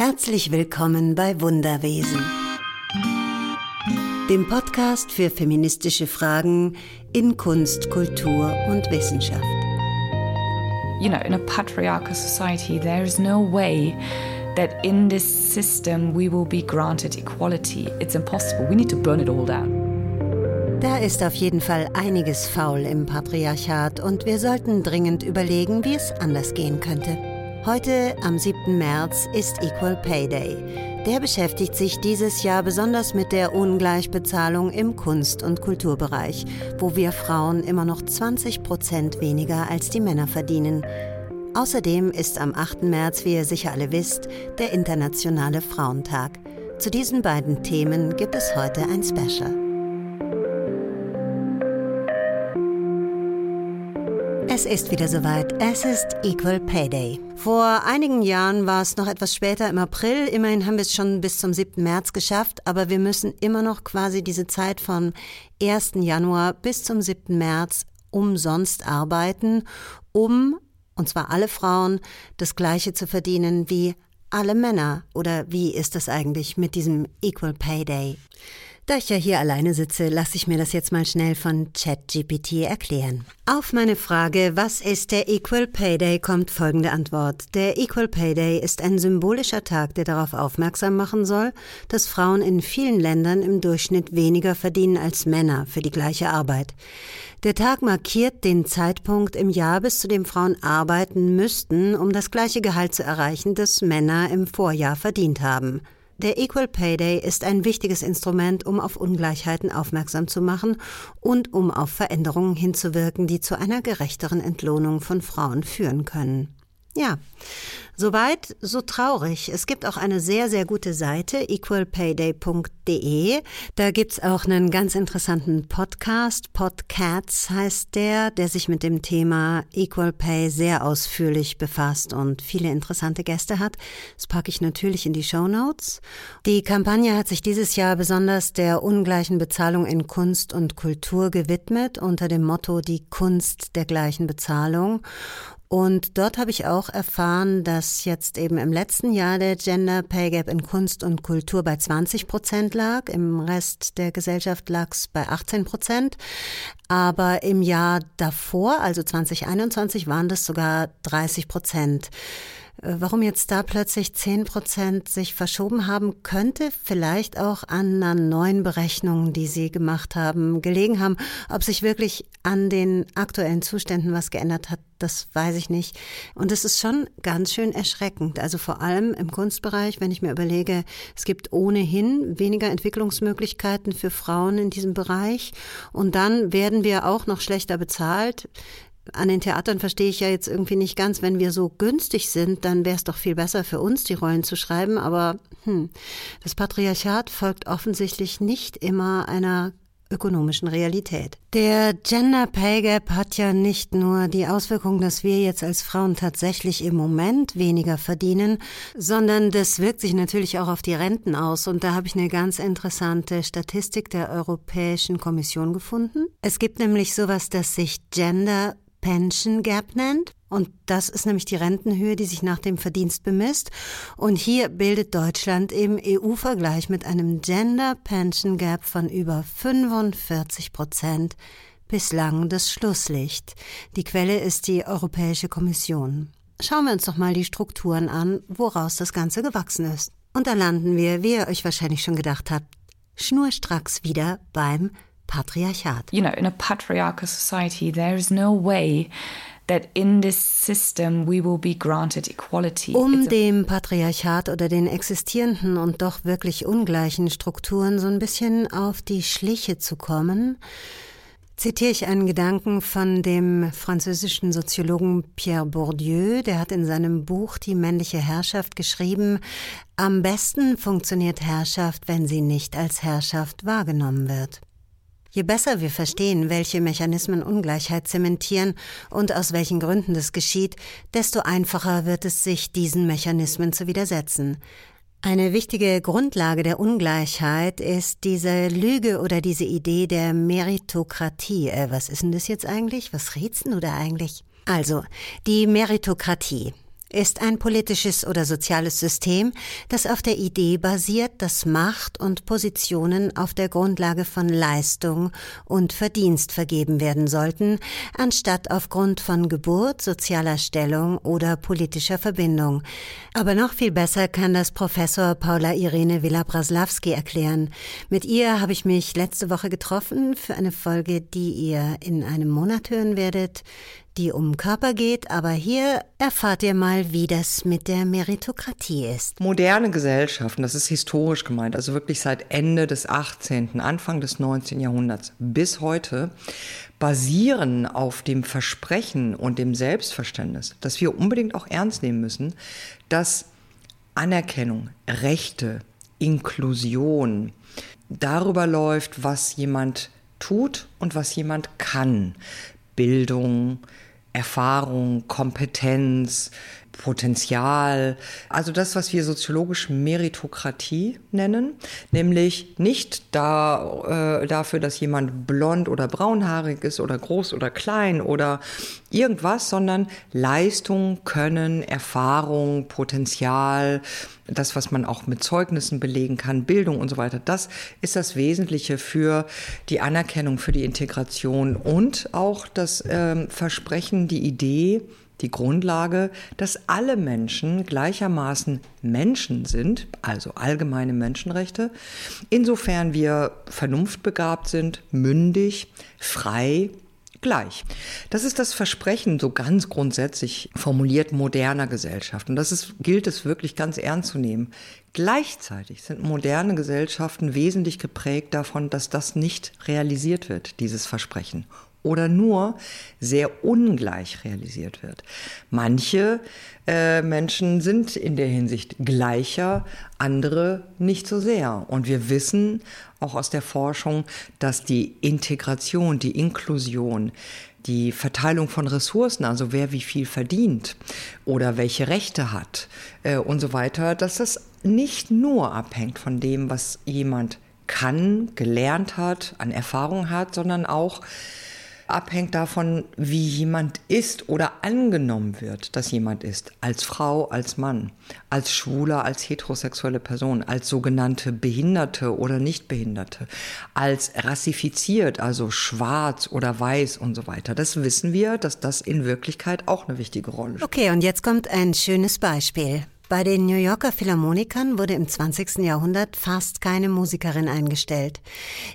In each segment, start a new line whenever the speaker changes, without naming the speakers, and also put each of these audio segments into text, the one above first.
Herzlich willkommen bei Wunderwesen, dem Podcast für feministische Fragen in Kunst, Kultur und Wissenschaft.
You know, in a patriarchal society, there is no way that in this system we will be granted equality. It's impossible. We need to burn it all down.
Da ist auf jeden Fall einiges faul im Patriarchat und wir sollten dringend überlegen, wie es anders gehen könnte. Heute, am 7. März, ist Equal Pay Day. Der beschäftigt sich dieses Jahr besonders mit der Ungleichbezahlung im Kunst- und Kulturbereich, wo wir Frauen immer noch 20 Prozent weniger als die Männer verdienen. Außerdem ist am 8. März, wie ihr sicher alle wisst, der Internationale Frauentag. Zu diesen beiden Themen gibt es heute ein Special. Es ist wieder soweit. Es ist Equal Pay Day. Vor einigen Jahren war es noch etwas später im April. Immerhin haben wir es schon bis zum 7. März geschafft, aber wir müssen immer noch quasi diese Zeit vom 1. Januar bis zum 7. März umsonst arbeiten, um, und zwar alle Frauen, das Gleiche zu verdienen wie alle Männer. Oder wie ist das eigentlich mit diesem Equal Pay Day? Da ich ja hier alleine sitze, lasse ich mir das jetzt mal schnell von ChatGPT erklären. Auf meine Frage, was ist der Equal Pay Day, kommt folgende Antwort. Der Equal Pay Day ist ein symbolischer Tag, der darauf aufmerksam machen soll, dass Frauen in vielen Ländern im Durchschnitt weniger verdienen als Männer für die gleiche Arbeit. Der Tag markiert den Zeitpunkt im Jahr, bis zu dem Frauen arbeiten müssten, um das gleiche Gehalt zu erreichen, das Männer im Vorjahr verdient haben. Der Equal Pay Day ist ein wichtiges Instrument, um auf Ungleichheiten aufmerksam zu machen und um auf Veränderungen hinzuwirken, die zu einer gerechteren Entlohnung von Frauen führen können. Ja, soweit, so traurig. Es gibt auch eine sehr, sehr gute Seite, equalpayday.de. Da gibt's auch einen ganz interessanten Podcast. Podcats heißt der, der sich mit dem Thema Equal Pay sehr ausführlich befasst und viele interessante Gäste hat. Das packe ich natürlich in die Show Notes. Die Kampagne hat sich dieses Jahr besonders der ungleichen Bezahlung in Kunst und Kultur gewidmet unter dem Motto Die Kunst der gleichen Bezahlung. Und dort habe ich auch erfahren, dass jetzt eben im letzten Jahr der Gender Pay Gap in Kunst und Kultur bei 20 Prozent lag. Im Rest der Gesellschaft lag es bei 18 Prozent. Aber im Jahr davor, also 2021, waren das sogar 30 Prozent. Äh, warum jetzt da plötzlich 10 Prozent sich verschoben haben, könnte vielleicht auch an einer neuen Berechnung, die Sie gemacht haben, gelegen haben. Ob sich wirklich an den aktuellen Zuständen was geändert hat, das weiß ich nicht. Und es ist schon ganz schön erschreckend. Also vor allem im Kunstbereich, wenn ich mir überlege, es gibt ohnehin weniger Entwicklungsmöglichkeiten für Frauen in diesem Bereich. Und dann werden wir auch noch schlechter bezahlt an den Theatern verstehe ich ja jetzt irgendwie nicht ganz, wenn wir so günstig sind, dann wäre es doch viel besser für uns, die Rollen zu schreiben. Aber hm, das Patriarchat folgt offensichtlich nicht immer einer ökonomischen Realität. Der Gender Pay Gap hat ja nicht nur die Auswirkung, dass wir jetzt als Frauen tatsächlich im Moment weniger verdienen, sondern das wirkt sich natürlich auch auf die Renten aus. Und da habe ich eine ganz interessante Statistik der Europäischen Kommission gefunden. Es gibt nämlich sowas, das sich Gender Pension Gap nennt. Und das ist nämlich die Rentenhöhe, die sich nach dem Verdienst bemisst. Und hier bildet Deutschland im EU-Vergleich mit einem Gender Pension Gap von über 45 Prozent bislang das Schlusslicht. Die Quelle ist die Europäische Kommission. Schauen wir uns doch mal die Strukturen an, woraus das Ganze gewachsen ist. Und da landen wir, wie ihr euch wahrscheinlich schon gedacht habt, schnurstracks wieder beim Patriarchat.
You know, in a patriarchal society, there is no way that in this system we will be granted equality.
Um dem Patriarchat oder den existierenden und doch wirklich ungleichen Strukturen so ein bisschen auf die Schliche zu kommen, zitiere ich einen Gedanken von dem französischen Soziologen Pierre Bourdieu, der hat in seinem Buch Die männliche Herrschaft geschrieben, am besten funktioniert Herrschaft, wenn sie nicht als Herrschaft wahrgenommen wird. Je besser wir verstehen, welche Mechanismen Ungleichheit zementieren und aus welchen Gründen das geschieht, desto einfacher wird es sich, diesen Mechanismen zu widersetzen. Eine wichtige Grundlage der Ungleichheit ist diese Lüge oder diese Idee der Meritokratie. Äh, was ist denn das jetzt eigentlich? Was rätst du da eigentlich? Also, die Meritokratie. Ist ein politisches oder soziales System, das auf der Idee basiert, dass Macht und Positionen auf der Grundlage von Leistung und Verdienst vergeben werden sollten, anstatt aufgrund von Geburt, sozialer Stellung oder politischer Verbindung. Aber noch viel besser kann das Professor Paula Irene Villa-Braslawski erklären. Mit ihr habe ich mich letzte Woche getroffen für eine Folge, die ihr in einem Monat hören werdet die um Körper geht, aber hier erfahrt ihr mal, wie das mit der Meritokratie ist.
Moderne Gesellschaften, das ist historisch gemeint, also wirklich seit Ende des 18., Anfang des 19. Jahrhunderts bis heute, basieren auf dem Versprechen und dem Selbstverständnis, dass wir unbedingt auch ernst nehmen müssen, dass Anerkennung, Rechte, Inklusion darüber läuft, was jemand tut und was jemand kann. Bildung, Erfahrung, Kompetenz, Potenzial, also das, was wir soziologisch Meritokratie nennen, nämlich nicht da, äh, dafür, dass jemand blond oder braunhaarig ist oder groß oder klein oder irgendwas, sondern Leistung, Können, Erfahrung, Potenzial, das, was man auch mit Zeugnissen belegen kann, Bildung und so weiter, das ist das Wesentliche für die Anerkennung, für die Integration und auch das äh, Versprechen, die Idee, die Grundlage, dass alle Menschen gleichermaßen Menschen sind, also allgemeine Menschenrechte, insofern wir vernunftbegabt sind, mündig, frei, gleich. Das ist das Versprechen so ganz grundsätzlich formuliert moderner Gesellschaften. Das ist, gilt es wirklich ganz ernst zu nehmen. Gleichzeitig sind moderne Gesellschaften wesentlich geprägt davon, dass das nicht realisiert wird, dieses Versprechen oder nur sehr ungleich realisiert wird. Manche äh, Menschen sind in der Hinsicht gleicher, andere nicht so sehr. Und wir wissen auch aus der Forschung, dass die Integration, die Inklusion, die Verteilung von Ressourcen, also wer wie viel verdient oder welche Rechte hat äh, und so weiter, dass das nicht nur abhängt von dem, was jemand kann, gelernt hat, an Erfahrung hat, sondern auch abhängt davon, wie jemand ist oder angenommen wird, dass jemand ist. Als Frau, als Mann, als Schwuler, als heterosexuelle Person, als sogenannte Behinderte oder Nichtbehinderte, als rassifiziert, also schwarz oder weiß und so weiter. Das wissen wir, dass das in Wirklichkeit auch eine wichtige Rolle spielt.
Okay, und jetzt kommt ein schönes Beispiel. Bei den New Yorker Philharmonikern wurde im 20. Jahrhundert fast keine Musikerin eingestellt.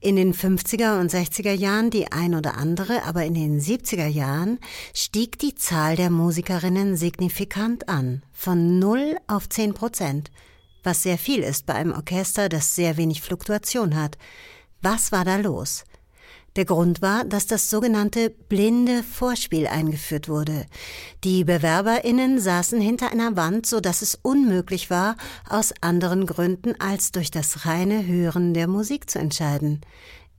In den 50er und 60er Jahren die ein oder andere, aber in den 70er Jahren stieg die Zahl der Musikerinnen signifikant an, von 0 auf 10 Prozent, was sehr viel ist bei einem Orchester, das sehr wenig Fluktuation hat. Was war da los? Der Grund war, dass das sogenannte blinde Vorspiel eingeführt wurde. Die Bewerberinnen saßen hinter einer Wand, so dass es unmöglich war, aus anderen Gründen als durch das reine Hören der Musik zu entscheiden.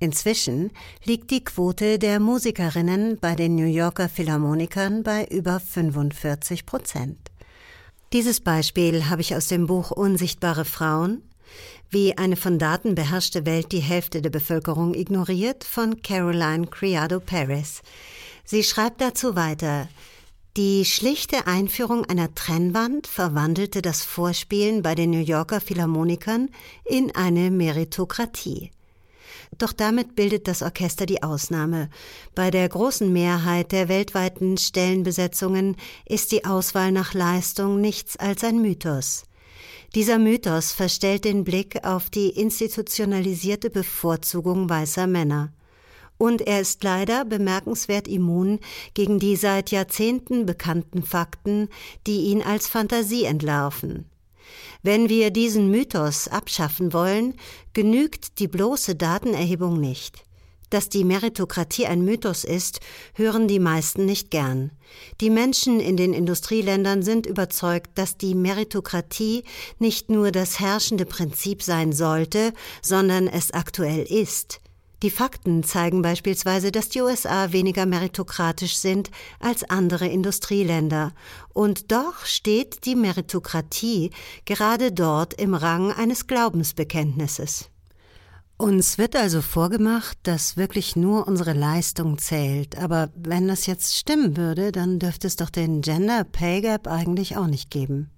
Inzwischen liegt die Quote der Musikerinnen bei den New Yorker Philharmonikern bei über 45 Prozent. Dieses Beispiel habe ich aus dem Buch Unsichtbare Frauen wie eine von Daten beherrschte Welt die Hälfte der Bevölkerung ignoriert von Caroline Criado Paris. Sie schreibt dazu weiter, die schlichte Einführung einer Trennwand verwandelte das Vorspielen bei den New Yorker Philharmonikern in eine Meritokratie. Doch damit bildet das Orchester die Ausnahme. Bei der großen Mehrheit der weltweiten Stellenbesetzungen ist die Auswahl nach Leistung nichts als ein Mythos. Dieser Mythos verstellt den Blick auf die institutionalisierte Bevorzugung weißer Männer. Und er ist leider bemerkenswert immun gegen die seit Jahrzehnten bekannten Fakten, die ihn als Fantasie entlarven. Wenn wir diesen Mythos abschaffen wollen, genügt die bloße Datenerhebung nicht. Dass die Meritokratie ein Mythos ist, hören die meisten nicht gern. Die Menschen in den Industrieländern sind überzeugt, dass die Meritokratie nicht nur das herrschende Prinzip sein sollte, sondern es aktuell ist. Die Fakten zeigen beispielsweise, dass die USA weniger meritokratisch sind als andere Industrieländer. Und doch steht die Meritokratie gerade dort im Rang eines Glaubensbekenntnisses. Uns wird also vorgemacht, dass wirklich nur unsere Leistung zählt. Aber wenn das jetzt stimmen würde, dann dürfte es doch den Gender Pay Gap eigentlich auch nicht geben.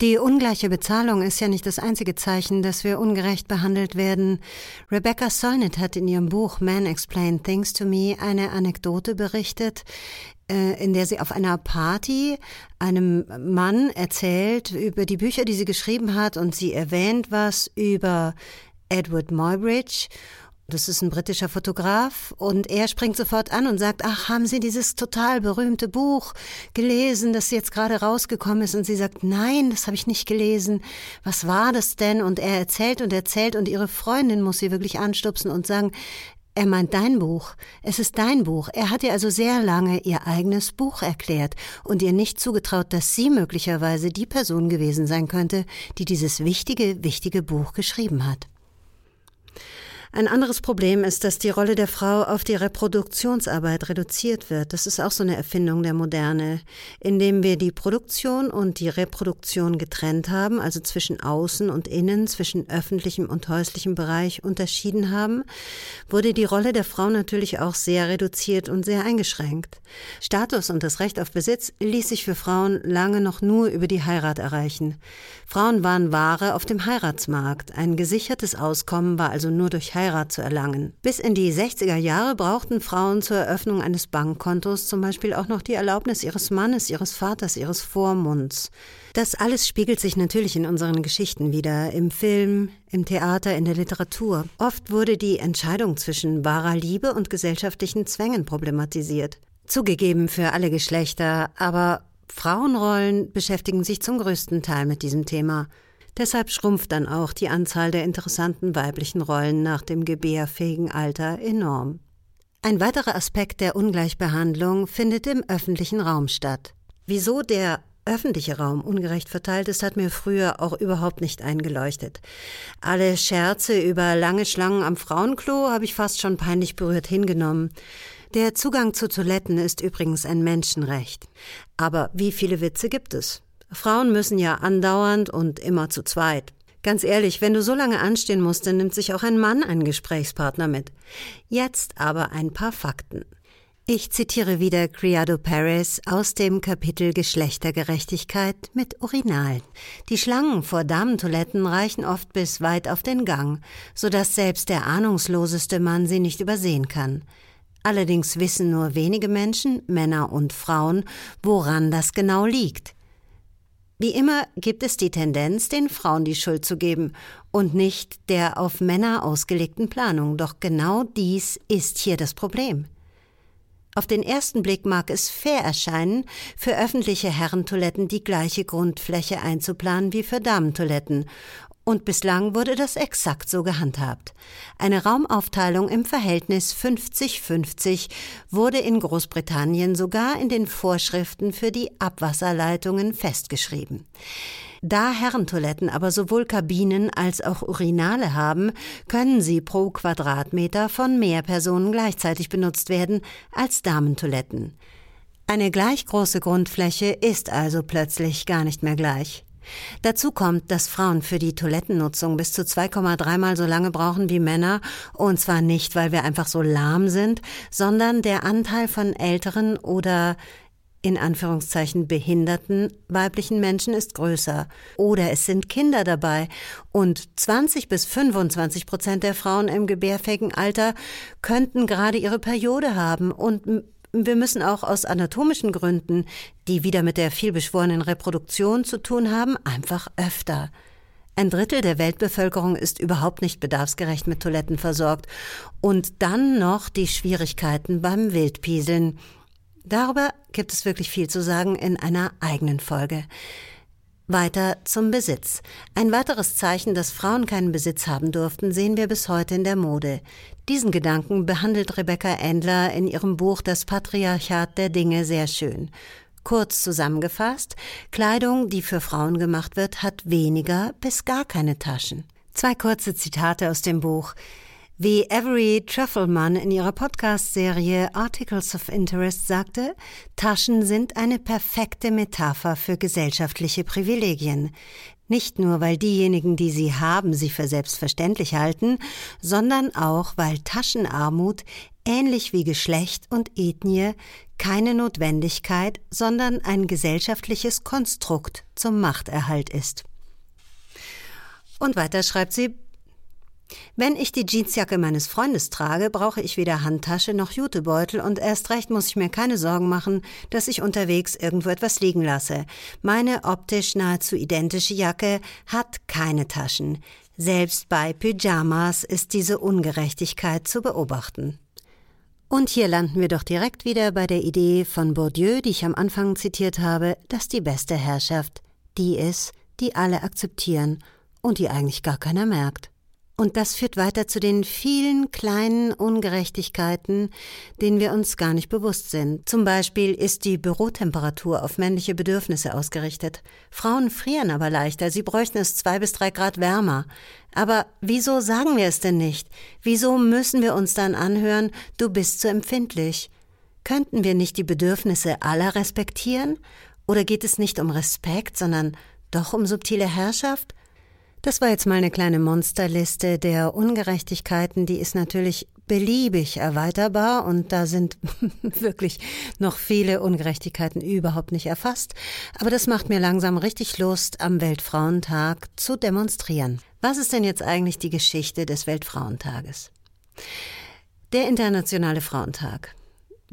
Die ungleiche Bezahlung ist ja nicht das einzige Zeichen, dass wir ungerecht behandelt werden. Rebecca Solnit hat in ihrem Buch Man Explain Things to Me eine Anekdote berichtet, äh, in der sie auf einer Party einem Mann erzählt über die Bücher, die sie geschrieben hat und sie erwähnt was über Edward Muybridge das ist ein britischer Fotograf und er springt sofort an und sagt, ach, haben Sie dieses total berühmte Buch gelesen, das jetzt gerade rausgekommen ist? Und sie sagt, nein, das habe ich nicht gelesen. Was war das denn? Und er erzählt und erzählt und ihre Freundin muss sie wirklich anstupsen und sagen, er meint dein Buch. Es ist dein Buch. Er hat ihr also sehr lange ihr eigenes Buch erklärt und ihr nicht zugetraut, dass sie möglicherweise die Person gewesen sein könnte, die dieses wichtige, wichtige Buch geschrieben hat. Ein anderes Problem ist, dass die Rolle der Frau auf die Reproduktionsarbeit reduziert wird. Das ist auch so eine Erfindung der Moderne, indem wir die Produktion und die Reproduktion getrennt haben, also zwischen Außen und Innen, zwischen öffentlichem und häuslichem Bereich unterschieden haben, wurde die Rolle der Frau natürlich auch sehr reduziert und sehr eingeschränkt. Status und das Recht auf Besitz ließ sich für Frauen lange noch nur über die Heirat erreichen. Frauen waren Ware auf dem Heiratsmarkt. Ein gesichertes Auskommen war also nur durch Heirat zu erlangen. Bis in die 60er Jahre brauchten Frauen zur Eröffnung eines Bankkontos zum Beispiel auch noch die Erlaubnis ihres Mannes, ihres Vaters, ihres Vormunds. Das alles spiegelt sich natürlich in unseren Geschichten wieder, im Film, im Theater, in der Literatur. Oft wurde die Entscheidung zwischen wahrer Liebe und gesellschaftlichen Zwängen problematisiert. Zugegeben für alle Geschlechter, aber Frauenrollen beschäftigen sich zum größten Teil mit diesem Thema. Deshalb schrumpft dann auch die Anzahl der interessanten weiblichen Rollen nach dem gebärfähigen Alter enorm. Ein weiterer Aspekt der Ungleichbehandlung findet im öffentlichen Raum statt. Wieso der öffentliche Raum ungerecht verteilt ist, hat mir früher auch überhaupt nicht eingeleuchtet. Alle Scherze über lange Schlangen am Frauenklo habe ich fast schon peinlich berührt hingenommen. Der Zugang zu Toiletten ist übrigens ein Menschenrecht. Aber wie viele Witze gibt es? Frauen müssen ja andauernd und immer zu zweit. Ganz ehrlich, wenn du so lange anstehen musst, dann nimmt sich auch ein Mann einen Gesprächspartner mit. Jetzt aber ein paar Fakten. Ich zitiere wieder Criado Paris aus dem Kapitel Geschlechtergerechtigkeit mit Urinal. Die Schlangen vor Damentoiletten reichen oft bis weit auf den Gang, so dass selbst der ahnungsloseste Mann sie nicht übersehen kann. Allerdings wissen nur wenige Menschen, Männer und Frauen, woran das genau liegt. Wie immer gibt es die Tendenz, den Frauen die Schuld zu geben und nicht der auf Männer ausgelegten Planung. Doch genau dies ist hier das Problem. Auf den ersten Blick mag es fair erscheinen, für öffentliche Herrentoiletten die gleiche Grundfläche einzuplanen wie für Damentoiletten und bislang wurde das exakt so gehandhabt. Eine Raumaufteilung im Verhältnis 50-50 wurde in Großbritannien sogar in den Vorschriften für die Abwasserleitungen festgeschrieben. Da Herrentoiletten aber sowohl Kabinen als auch Urinale haben, können sie pro Quadratmeter von mehr Personen gleichzeitig benutzt werden als Damentoiletten. Eine gleich große Grundfläche ist also plötzlich gar nicht mehr gleich. Dazu kommt, dass Frauen für die Toilettennutzung bis zu 2,3 mal so lange brauchen wie Männer, und zwar nicht, weil wir einfach so lahm sind, sondern der Anteil von älteren oder in Anführungszeichen behinderten weiblichen Menschen ist größer. Oder es sind Kinder dabei. Und 20 bis 25 Prozent der Frauen im gebärfähigen Alter könnten gerade ihre Periode haben und wir müssen auch aus anatomischen Gründen, die wieder mit der vielbeschworenen Reproduktion zu tun haben, einfach öfter. Ein Drittel der Weltbevölkerung ist überhaupt nicht bedarfsgerecht mit Toiletten versorgt. Und dann noch die Schwierigkeiten beim Wildpieseln. Darüber gibt es wirklich viel zu sagen in einer eigenen Folge. Weiter zum Besitz. Ein weiteres Zeichen, dass Frauen keinen Besitz haben durften, sehen wir bis heute in der Mode. Diesen Gedanken behandelt Rebecca Endler in ihrem Buch Das Patriarchat der Dinge sehr schön. Kurz zusammengefasst, Kleidung, die für Frauen gemacht wird, hat weniger bis gar keine Taschen. Zwei kurze Zitate aus dem Buch. Wie Avery Truffleman in ihrer Podcast-Serie Articles of Interest sagte, Taschen sind eine perfekte Metapher für gesellschaftliche Privilegien. Nicht nur, weil diejenigen, die sie haben, sie für selbstverständlich halten, sondern auch, weil Taschenarmut ähnlich wie Geschlecht und Ethnie keine Notwendigkeit, sondern ein gesellschaftliches Konstrukt zum Machterhalt ist. Und weiter schreibt sie, wenn ich die Jeansjacke meines Freundes trage, brauche ich weder Handtasche noch Jutebeutel und erst recht muss ich mir keine Sorgen machen, dass ich unterwegs irgendwo etwas liegen lasse. Meine optisch nahezu identische Jacke hat keine Taschen. Selbst bei Pyjamas ist diese Ungerechtigkeit zu beobachten. Und hier landen wir doch direkt wieder bei der Idee von Bourdieu, die ich am Anfang zitiert habe, dass die beste Herrschaft die ist, die alle akzeptieren und die eigentlich gar keiner merkt. Und das führt weiter zu den vielen kleinen Ungerechtigkeiten, denen wir uns gar nicht bewusst sind. Zum Beispiel ist die Bürotemperatur auf männliche Bedürfnisse ausgerichtet. Frauen frieren aber leichter, sie bräuchten es zwei bis drei Grad wärmer. Aber wieso sagen wir es denn nicht? Wieso müssen wir uns dann anhören, du bist zu empfindlich? Könnten wir nicht die Bedürfnisse aller respektieren? Oder geht es nicht um Respekt, sondern doch um subtile Herrschaft? Das war jetzt mal eine kleine Monsterliste der Ungerechtigkeiten, die ist natürlich beliebig erweiterbar und da sind wirklich noch viele Ungerechtigkeiten überhaupt nicht erfasst. Aber das macht mir langsam richtig Lust, am Weltfrauentag zu demonstrieren. Was ist denn jetzt eigentlich die Geschichte des Weltfrauentages? Der Internationale Frauentag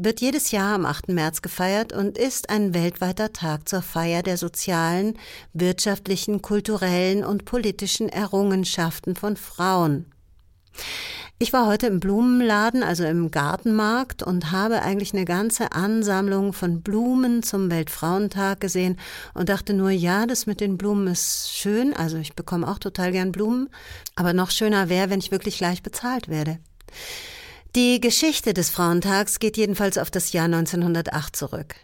wird jedes Jahr am 8. März gefeiert und ist ein weltweiter Tag zur Feier der sozialen, wirtschaftlichen, kulturellen und politischen Errungenschaften von Frauen. Ich war heute im Blumenladen, also im Gartenmarkt, und habe eigentlich eine ganze Ansammlung von Blumen zum Weltfrauentag gesehen und dachte nur, ja, das mit den Blumen ist schön, also ich bekomme auch total gern Blumen, aber noch schöner wäre, wenn ich wirklich gleich bezahlt werde. Die Geschichte des Frauentags geht jedenfalls auf das Jahr 1908 zurück.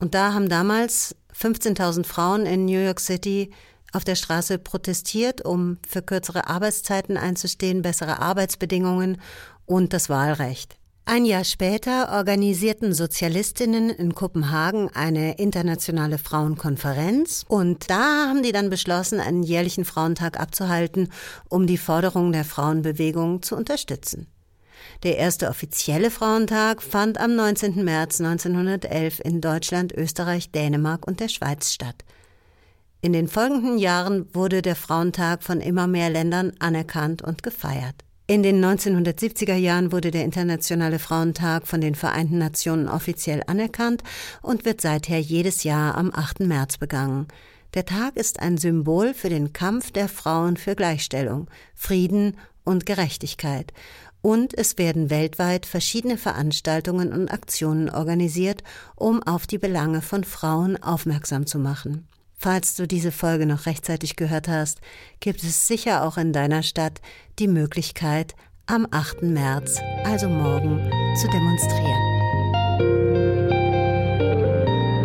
Und da haben damals 15.000 Frauen in New York City auf der Straße protestiert, um für kürzere Arbeitszeiten einzustehen, bessere Arbeitsbedingungen und das Wahlrecht. Ein Jahr später organisierten Sozialistinnen in Kopenhagen eine internationale Frauenkonferenz und da haben die dann beschlossen, einen jährlichen Frauentag abzuhalten, um die Forderungen der Frauenbewegung zu unterstützen. Der erste offizielle Frauentag fand am 19. März 1911 in Deutschland, Österreich, Dänemark und der Schweiz statt. In den folgenden Jahren wurde der Frauentag von immer mehr Ländern anerkannt und gefeiert. In den 1970er Jahren wurde der Internationale Frauentag von den Vereinten Nationen offiziell anerkannt und wird seither jedes Jahr am 8. März begangen. Der Tag ist ein Symbol für den Kampf der Frauen für Gleichstellung, Frieden und Gerechtigkeit und es werden weltweit verschiedene Veranstaltungen und Aktionen organisiert, um auf die Belange von Frauen aufmerksam zu machen. Falls du diese Folge noch rechtzeitig gehört hast, gibt es sicher auch in deiner Stadt die Möglichkeit, am 8. März, also morgen, zu demonstrieren.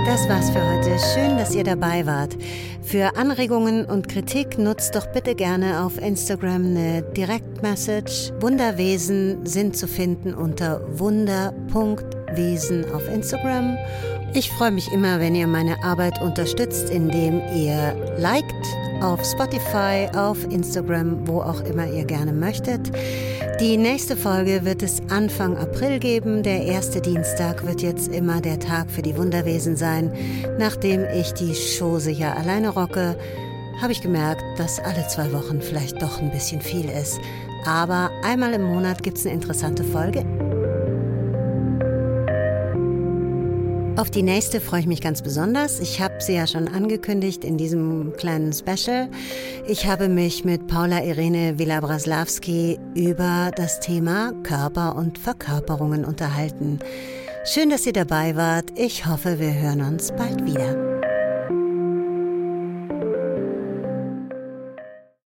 Das war's für heute. Schön, dass ihr dabei wart. Für Anregungen und Kritik nutzt doch bitte gerne auf Instagram eine Direktmessage. Wunderwesen sind zu finden unter wunder.wesen auf Instagram. Ich freue mich immer, wenn ihr meine Arbeit unterstützt, indem ihr liked auf Spotify, auf Instagram, wo auch immer ihr gerne möchtet. Die nächste Folge wird es Anfang April geben. Der erste Dienstag wird jetzt immer der Tag für die Wunderwesen sein. Nachdem ich die Chose ja alleine rocke, habe ich gemerkt, dass alle zwei Wochen vielleicht doch ein bisschen viel ist. Aber einmal im Monat gibt es eine interessante Folge. Auf die nächste freue ich mich ganz besonders. Ich habe sie ja schon angekündigt in diesem kleinen Special. Ich habe mich mit Paula Irene Villa-Braslawski über das Thema Körper und Verkörperungen unterhalten. Schön, dass ihr dabei wart. Ich hoffe, wir hören uns bald wieder.